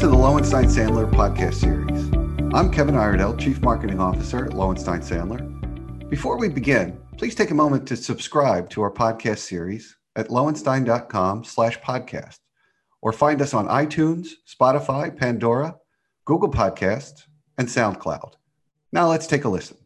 to the Lowenstein Sandler podcast series. I'm Kevin Iredell, Chief Marketing Officer at Lowenstein Sandler. Before we begin, please take a moment to subscribe to our podcast series at lowenstein.com slash podcast or find us on iTunes, Spotify, Pandora, Google Podcasts, and SoundCloud. Now let's take a listen.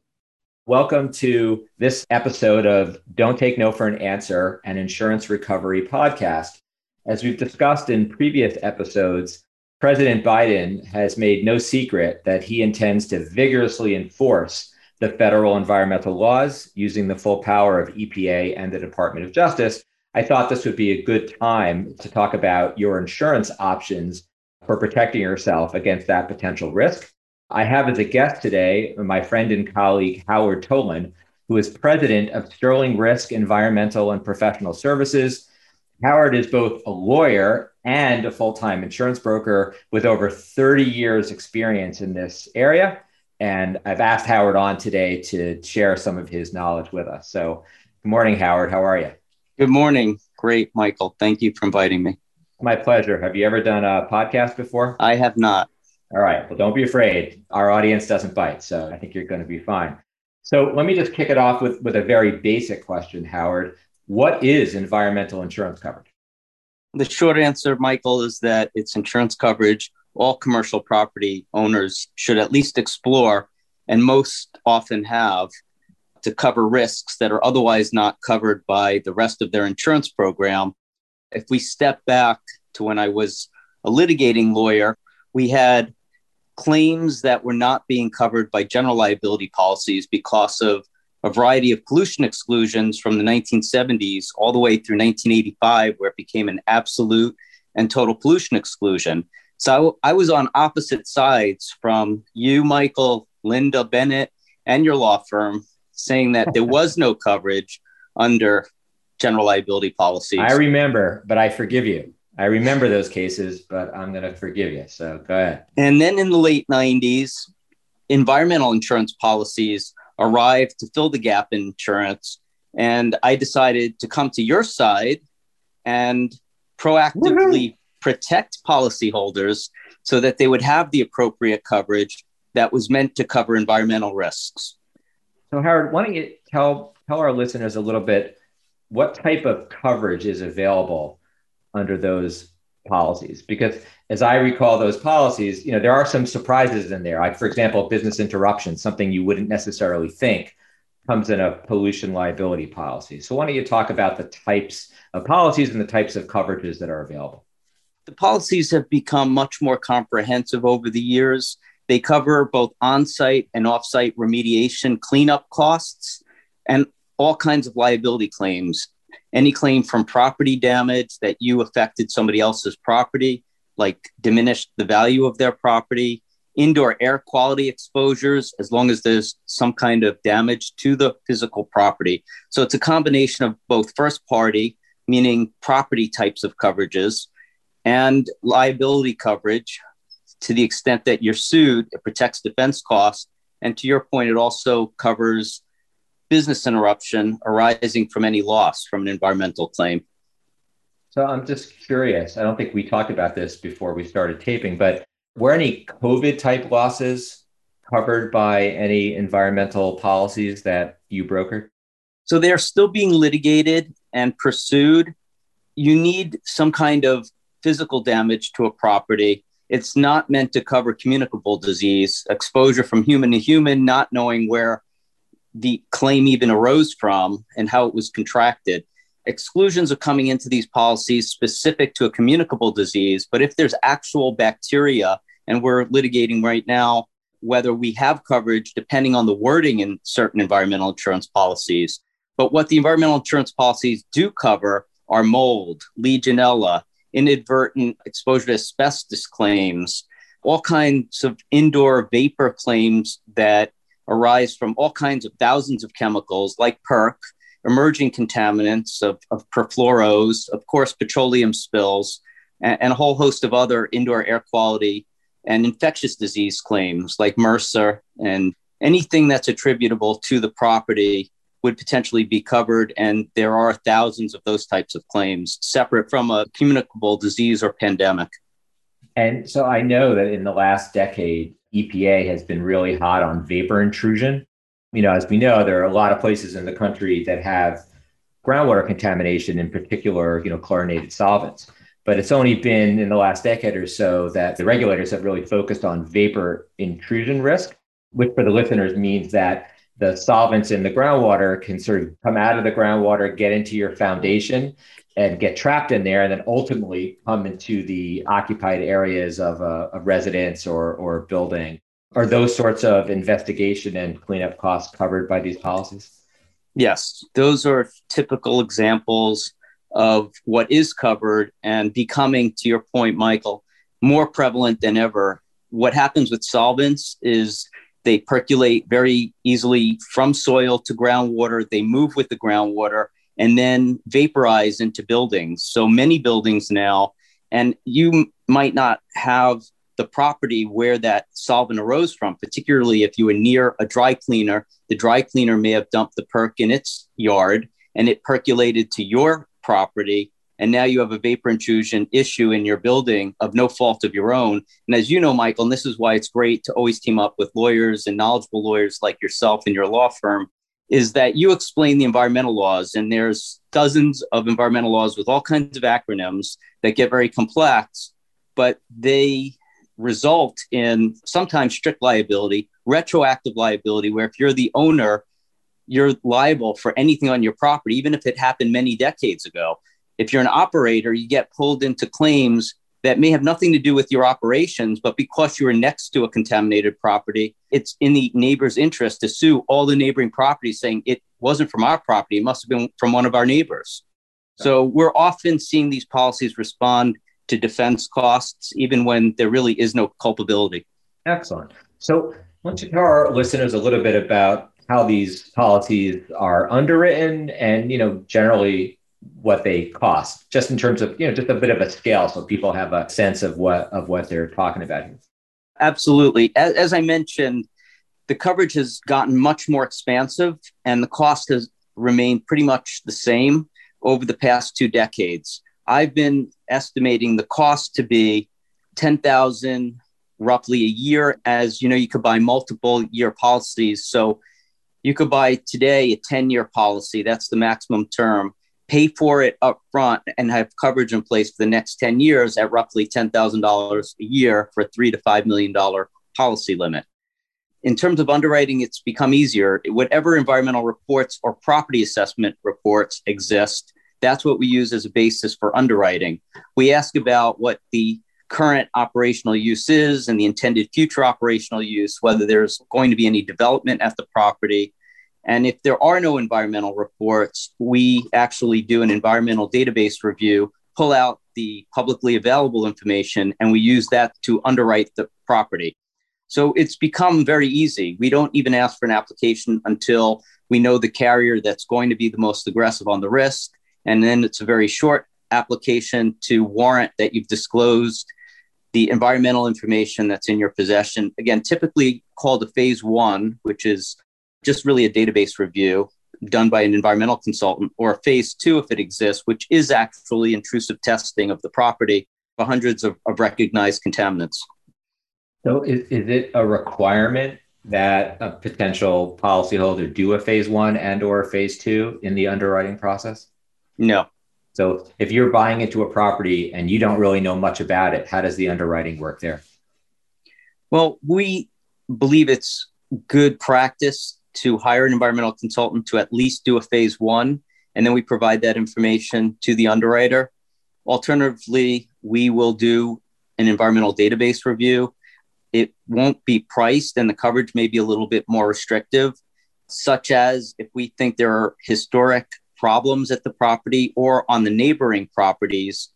Welcome to this episode of Don't Take No for an Answer, an insurance recovery podcast. As we've discussed in previous episodes, President Biden has made no secret that he intends to vigorously enforce the federal environmental laws using the full power of EPA and the Department of Justice. I thought this would be a good time to talk about your insurance options for protecting yourself against that potential risk. I have as a guest today my friend and colleague Howard Tollin, who is president of SterlingRisk Environmental and Professional Services. Howard is both a lawyer and a full time insurance broker with over 30 years' experience in this area. And I've asked Howard on today to share some of his knowledge with us. So, good morning, Howard. How are you? Good morning. Great, Michael. Thank you for inviting me. My pleasure. Have you ever done a podcast before? I have not. All right. Well, don't be afraid. Our audience doesn't bite. So, I think you're going to be fine. So, let me just kick it off with, with a very basic question, Howard. What is environmental insurance coverage? The short answer, Michael, is that it's insurance coverage all commercial property owners should at least explore and most often have to cover risks that are otherwise not covered by the rest of their insurance program. If we step back to when I was a litigating lawyer, we had claims that were not being covered by general liability policies because of a variety of pollution exclusions from the 1970s all the way through 1985, where it became an absolute and total pollution exclusion. So I was on opposite sides from you, Michael, Lynda Bennett, and your law firm saying that there was no coverage under general liability policies. I remember, but I forgive you. I remember those cases, but I'm going to forgive you. So go ahead. And then in the late 90s, environmental insurance policies arrived to fill the gap in insurance. And I decided to come to your side and proactively Woo-hoo. protect policyholders so that they would have the appropriate coverage that was meant to cover environmental risks. So, Howard, why don't you tell tell our listeners a little bit what type of coverage is available under those policies? Because as I recall those policies, you know, there are some surprises in there. Like, for example, business interruption, something you wouldn't necessarily think comes in a pollution liability policy. So why don't you talk about the types of policies and the types of coverages that are available? The policies have become much more comprehensive over the years. They cover both on-site and off-site remediation cleanup costs and all kinds of liability claims. Any claim from property damage that you affected somebody else's property, like diminished the value of their property, indoor air quality exposures, as long as there's some kind of damage to the physical property. So it's a combination of both first party, meaning property types of coverages, and liability coverage to the extent that you're sued, it protects defense costs. And to your point, it also covers business interruption arising from any loss from an environmental claim. So I'm just curious. I don't think we talked about this before we started taping, but were any COVID type losses covered by any environmental policies that you brokered? So they're still being litigated and pursued. You need some kind of physical damage to a property. It's not meant to cover communicable disease, exposure from human to human, not knowing where the claim even arose from and how it was contracted exclusions are coming into these policies specific to a communicable disease. But if there's actual bacteria, and we're litigating right now whether we have coverage depending on the wording in certain environmental insurance policies. But what the environmental insurance policies do cover are mold, Legionella, inadvertent exposure to asbestos claims, all kinds of indoor vapor claims that arise from all kinds of thousands of chemicals like PERC, emerging contaminants of, of perfluoros, of course, petroleum spills, and, and, a whole host of other indoor air quality and infectious disease claims like MRSA and anything that's attributable to the property would potentially be covered. And there are thousands of those types of claims separate from a communicable disease or pandemic. And so I know that in the last decade, EPA has been really hot on vapor intrusion. You know, as we know, there are a lot of places in the country that have groundwater contamination, in particular, you know, chlorinated solvents. But it's only been in the last decade or so that the regulators have really focused on vapor intrusion risk, which for the listeners means that the solvents in the groundwater can sort of come out of the groundwater, get into your foundation, and get trapped in there, and then ultimately come into the occupied areas of uh, a, a residence or, or building. Are those sorts of investigation and cleanup costs covered by these policies? Yes, those are typical examples of what is covered and becoming, to your point, Michael, more prevalent than ever. What happens with solvents is they percolate very easily from soil to groundwater, they move with the groundwater, and then vaporize into buildings. So many buildings now, and you might not have the property where that solvent arose from, particularly if you were near a dry cleaner. The dry cleaner may have dumped the PERC in its yard and it percolated to your property. And now you have a vapor intrusion issue in your building of no fault of your own. And as you know, Michael, and this is why it's great to always team up with lawyers and knowledgeable lawyers like yourself and your law firm, is that you explain the environmental laws. And there's dozens of environmental laws with all kinds of acronyms that get very complex, but they result in sometimes strict liability, retroactive liability, where if you're the owner, you're liable for anything on your property, even if it happened many decades ago. If you're an operator, you get pulled into claims that may have nothing to do with your operations, but because you are next to a contaminated property, it's in the neighbor's interest to sue all the neighboring properties saying it wasn't from our property, it must have been from one of our neighbors. So we're often seeing these policies respond to defense costs, even when there really is no culpability. Excellent. So, why don't you tell our listeners a little bit about how these policies are underwritten and you know generally what they cost just in terms of you know just a bit of a scale so people have a sense of what of what they're talking about here. Absolutely. As, as i mentioned the coverage has gotten much more expansive and the cost has remained pretty much the same over the past two decades. I've been estimating the cost to be 10,000 roughly a year as you know you could buy multiple year policies. So you could buy today a 10 year policy, that's the maximum term, pay for it up front and have coverage in place for the next 10 years at roughly $10,000 a year for a three to $5 million policy limit. In terms of underwriting, it's become easier. Whatever environmental reports or property assessment reports exist, that's what we use as a basis for underwriting. We ask about what the current operational use is and the intended future operational use, whether there's going to be any development at the property. And if there are no environmental reports, we actually do an environmental database review, pull out the publicly available information, and we use that to underwrite the property. So it's become very easy. We don't even ask for an application until we know the carrier that's going to be the most aggressive on the risk. And then it's a very short application to warrant that you've disclosed the environmental information that's in your possession. Again, typically called a phase one, which is just really a database review done by an environmental consultant, or a phase two, if it exists, which is actually intrusive testing of the property for hundreds of, of recognized contaminants. So, is, is it a requirement that a potential policyholder do a phase one and or phase two in the underwriting process? No, so if you're buying into a property and you don't really know much about it, how does the underwriting work there? Well, we believe it's good practice to hire an environmental consultant to at least do a phase one, and then we provide that information to the underwriter. Alternatively, we will do an environmental database review. It won't be priced, and the coverage may be a little bit more restrictive, such as if we think there are historic problems at the property or on the neighboring properties,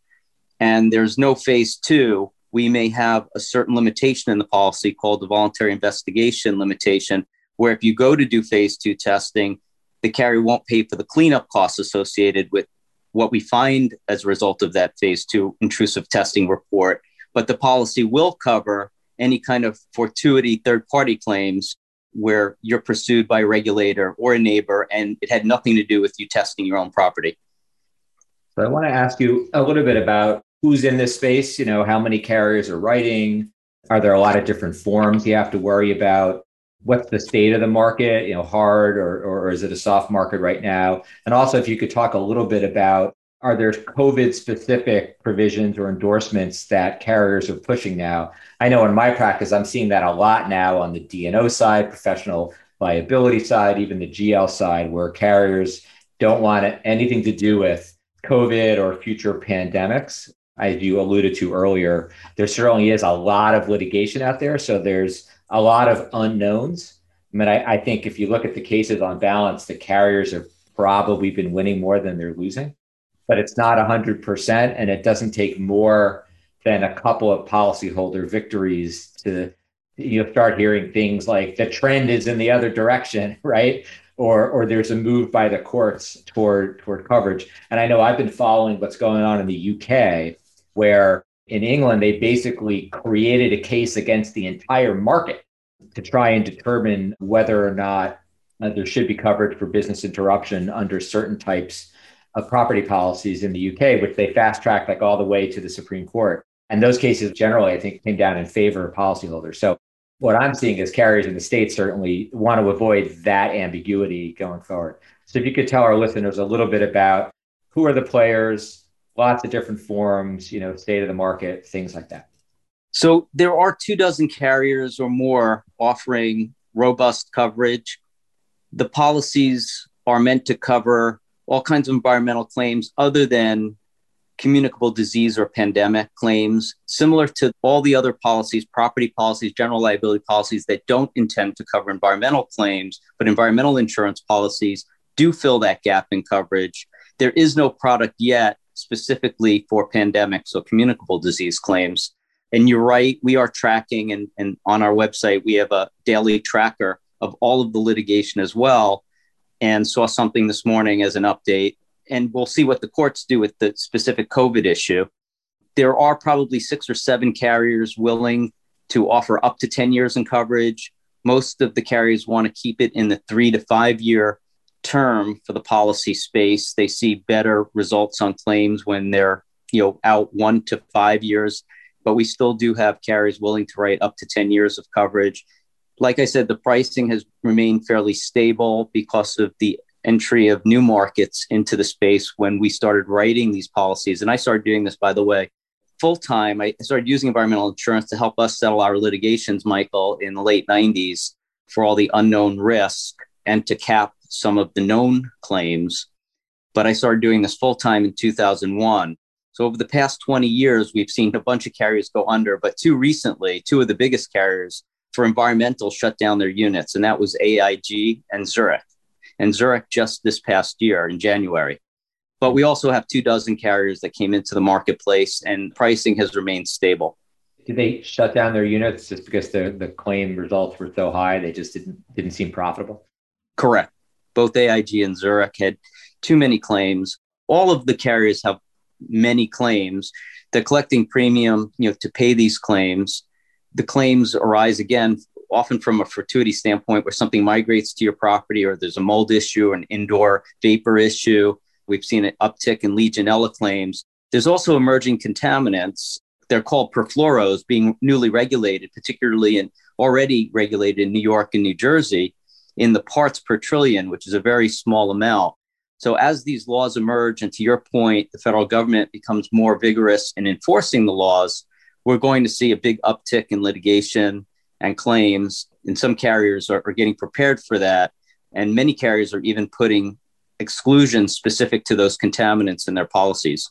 and there's no phase two, we may have a certain limitation in the policy called the voluntary investigation limitation, where if you go to do phase two testing, the carrier won't pay for the cleanup costs associated with what we find as a result of that phase two intrusive testing report. But the policy will cover any kind of fortuity third party claims where you're pursued by a regulator or a neighbor and it had nothing to do with you testing your own property. So I want to ask you a little bit about who's in this space, you know, how many carriers are writing, are there a lot of different forms you have to worry about? What's the state of the market, you know, hard or, or is it a soft market right now? And also, if you could talk a little bit about are there COVID specific provisions or endorsements that carriers are pushing now? I know in my practice, I'm seeing that a lot now on the D&O side, professional liability side, even the GL side, where carriers don't want anything to do with COVID or future pandemics. As you alluded to earlier, there certainly is a lot of litigation out there. So there's a lot of unknowns. I mean, I, I think if you look at the cases on balance, the carriers have probably been winning more than they're losing but it's not 100%. And it doesn't take more than a couple of policyholder victories to you know, start hearing things like the trend is in the other direction, right? Or, or there's a move by the courts toward toward coverage. And I know I've been following what's going on in the UK, where in England they basically created a case against the entire market to try and determine whether or not uh, there should be coverage for business interruption under certain types of property policies in the UK, which they fast tracked like all the way to the Supreme Court. And those cases generally, I think, came down in favor of policyholders. So what I'm seeing is carriers in the states certainly want to avoid that ambiguity going forward. So if you could tell our listeners a little bit about who are the players, lots of different forms, you know, state of the market, things like that. So there are two dozen carriers or more offering robust coverage. The policies are meant to cover all kinds of environmental claims other than communicable disease or pandemic claims, similar to all the other policies, property policies, general liability policies that don't intend to cover environmental claims, but environmental insurance policies do fill that gap in coverage. There is no product yet specifically for pandemics or communicable disease claims. And you're right, we are tracking, and, and on our website, we have a daily tracker of all of the litigation as well and saw something this morning as an update. And we'll see what the courts do with the specific COVID issue. There are probably six or seven carriers willing to offer up to 10 years in coverage. Most of the carriers want to keep it in the three to five year term for the policy space. They see better results on claims when they're you know out one to five years. But we still do have carriers willing to write up to 10 years of coverage like I said, the pricing has remained fairly stable because of the entry of new markets into the space when we started writing these policies. And I started doing this, by the way, full time. I started using environmental insurance to help us settle our litigations, Michael, in the late 90s for all the unknown risk and to cap some of the known claims. But I started doing this full time in 2001. So over the past 20 years, we've seen a bunch of carriers go under, but two recently, two of the biggest carriers for environmental shut down their units, and that was AIG and Zurich. And Zurich just this past year in January. But we also have two dozen carriers that came into the marketplace, and pricing has remained stable. Did they shut down their units just because the, the claim results were so high? They just didn't didn't seem profitable. Correct. Both AIG and Zurich had too many claims. All of the carriers have many claims. They're collecting premium, you know, to pay these claims the claims arise again often from a fortuity standpoint where something migrates to your property or there's a mold issue or an indoor vapor issue. We've seen an uptick in Legionella claims. There's also emerging contaminants. They're called perfluoros being newly regulated, particularly in already regulated in New York and New Jersey in the parts per trillion, which is a very small amount. So as these laws emerge, and to your point, the federal government becomes more vigorous in enforcing the laws, we're going to see a big uptick in litigation and claims. And some carriers are, are getting prepared for that. And many carriers are even putting exclusions specific to those contaminants in their policies.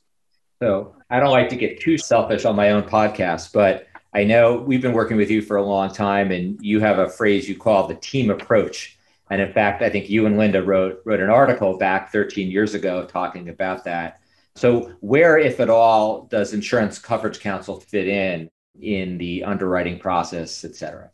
So I don't like to get too selfish on my own podcast, but I know we've been working with you for a long time and you have a phrase you call the team approach. And in fact, I think you and Lynda wrote wrote an article back 13 years ago talking about that. So, where, if at all, does Insurance Coverage counsel fit in in the underwriting process, et cetera?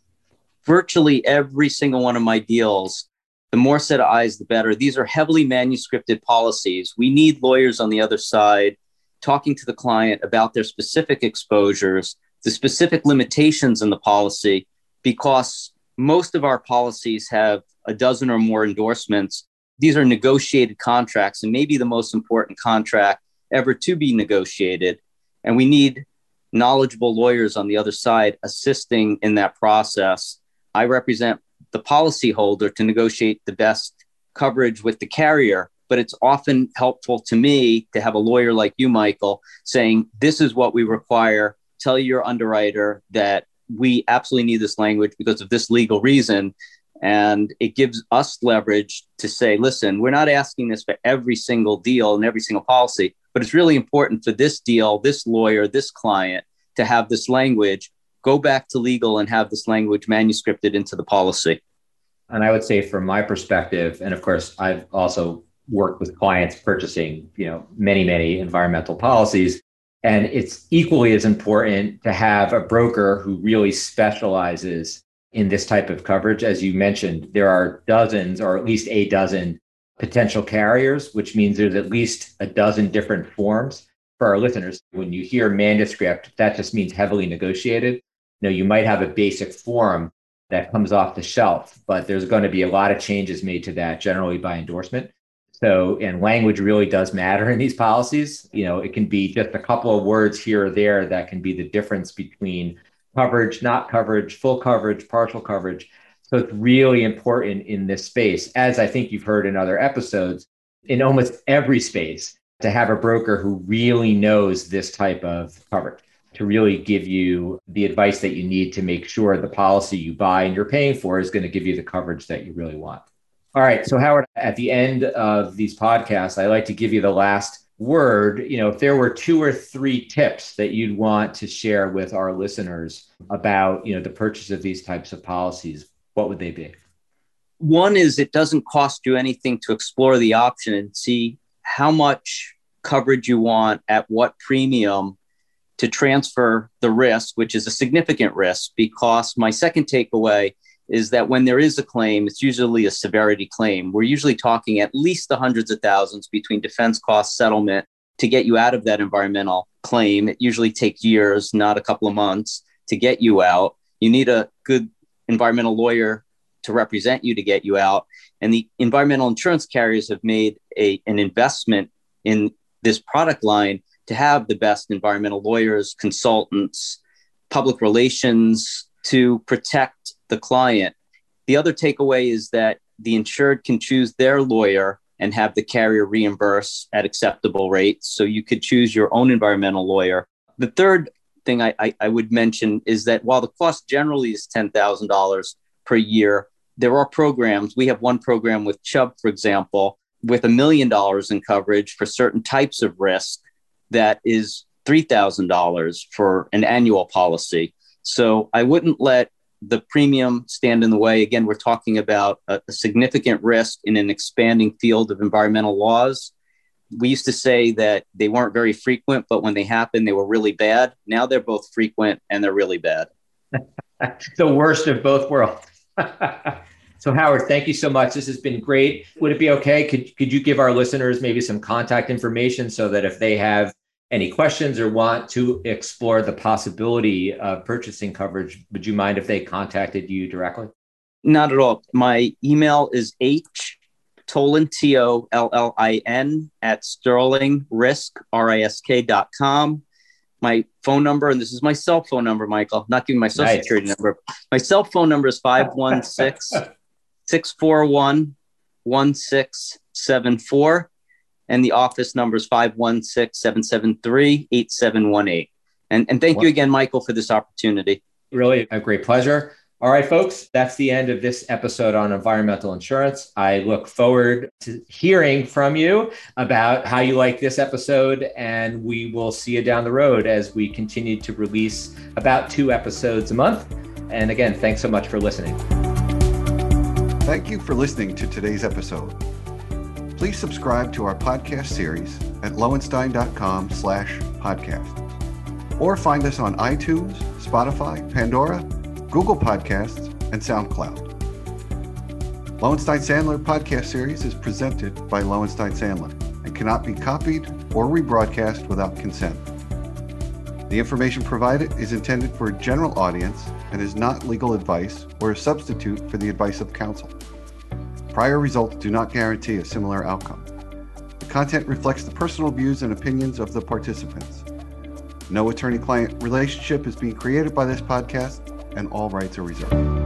Virtually every single one of my deals, the more set of eyes, the better. These are heavily manuscripted policies. We need lawyers on the other side talking to the client about their specific exposures, the specific limitations in the policy, because most of our policies have a dozen or more endorsements. These are negotiated contracts, and maybe the most important contract ever to be negotiated. And we need knowledgeable lawyers on the other side assisting in that process. I represent the policyholder to negotiate the best coverage with the carrier, but it's often helpful to me to have a lawyer like you, Michael, saying, This is what we require. Tell your underwriter that we absolutely need this language because of this legal reason. And it gives us leverage to say, listen, we're not asking this for every single deal and every single policy, but it's really important for this deal, this lawyer, this client to have this language. Go back to legal and have this language manuscripted into the policy. And I would say, from my perspective, and of course, I've also worked with clients purchasing, you know, many, many environmental policies. And it's equally as important to have a broker who really specializes in this type of coverage. As you mentioned, there are dozens or at least a dozen potential carriers, which means there's at least a dozen different forms for our listeners. When you hear manuscript, that just means heavily negotiated. Know, you might have a basic form that comes off the shelf, but there's going to be a lot of changes made to that generally by endorsement. So, and language really does matter in these policies. You know, it can be just a couple of words here or there that can be the difference between coverage, not coverage, full coverage, partial coverage. So it's really important in this space, as I think you've heard in other episodes, in almost every space, to have a broker who really knows this type of coverage to really give you the advice that you need to make sure the policy you buy and you're paying for is going to give you the coverage that you really want. All right. So, Howard, at the end of these podcasts, I like to give you the last word. You know, if there were two or three tips that you'd want to share with our listeners about, you know, the purchase of these types of policies, what would they be? One is it doesn't cost you anything to explore the option and see how much coverage you want at what premium to transfer the risk, which is a significant risk, because my second takeaway is that when there is a claim, it's usually a severity claim. We're usually talking at least the hundreds of thousands between defense cost settlement to get you out of that environmental claim. It usually takes years, not a couple of months, to get you out. You need a good environmental lawyer to represent you to get you out. And the environmental insurance carriers have made a, an investment in this product line to have the best environmental lawyers, consultants, public relations to protect the client. The other takeaway is that the insured can choose their lawyer and have the carrier reimburse at acceptable rates. So you could choose your own environmental lawyer. The third thing I, I, I would mention is that while the cost generally is $10,000 per year, there are programs. We have one program with Chubb, for example, with a million dollars in coverage for certain types of risk that is $3,000 for an annual policy. So I wouldn't let the premium stand in the way. Again, we're talking about a, a, significant risk in an expanding field of environmental laws. We used to say that they weren't very frequent, but when they happened, they were really bad. Now they're both frequent and they're really bad. the worst of both worlds. so, Howard, thank you so much. This has been great. Would it be okay? Could, could you give our listeners maybe some contact information so that if they have any questions or want to explore the possibility of purchasing coverage, would you mind if they contacted you directly? Not at all. My email is h Tollin, T O L L I N, at sterling risk, R I S K dot com. My phone number, and this is my cell phone number, Michael, not giving my social nice. security number. My cell phone number is 516 641 1674 and the office number is 516-773-8718. And, and thank you again, Michael, for this opportunity. Really a great pleasure. All right, folks, that's the end of this episode on environmental insurance. I look forward to hearing from you about how you like this episode, and we will see you down the road as we continue to release about two episodes a month. And again, thanks so much for listening. Thank you for listening to today's episode please subscribe to our podcast series at lowenstein.com slash podcast. Or find us on iTunes, Spotify, Pandora, Google Podcasts, and SoundCloud. Lowenstein Sandler podcast series is presented by Lowenstein Sandler and cannot be copied or rebroadcast without consent. The information provided is intended for a general audience and is not legal advice or a substitute for the advice of counsel. Prior results do not guarantee a similar outcome. The content reflects the personal views and opinions of the participants. No attorney client relationship is being created by this podcast, and all rights are reserved.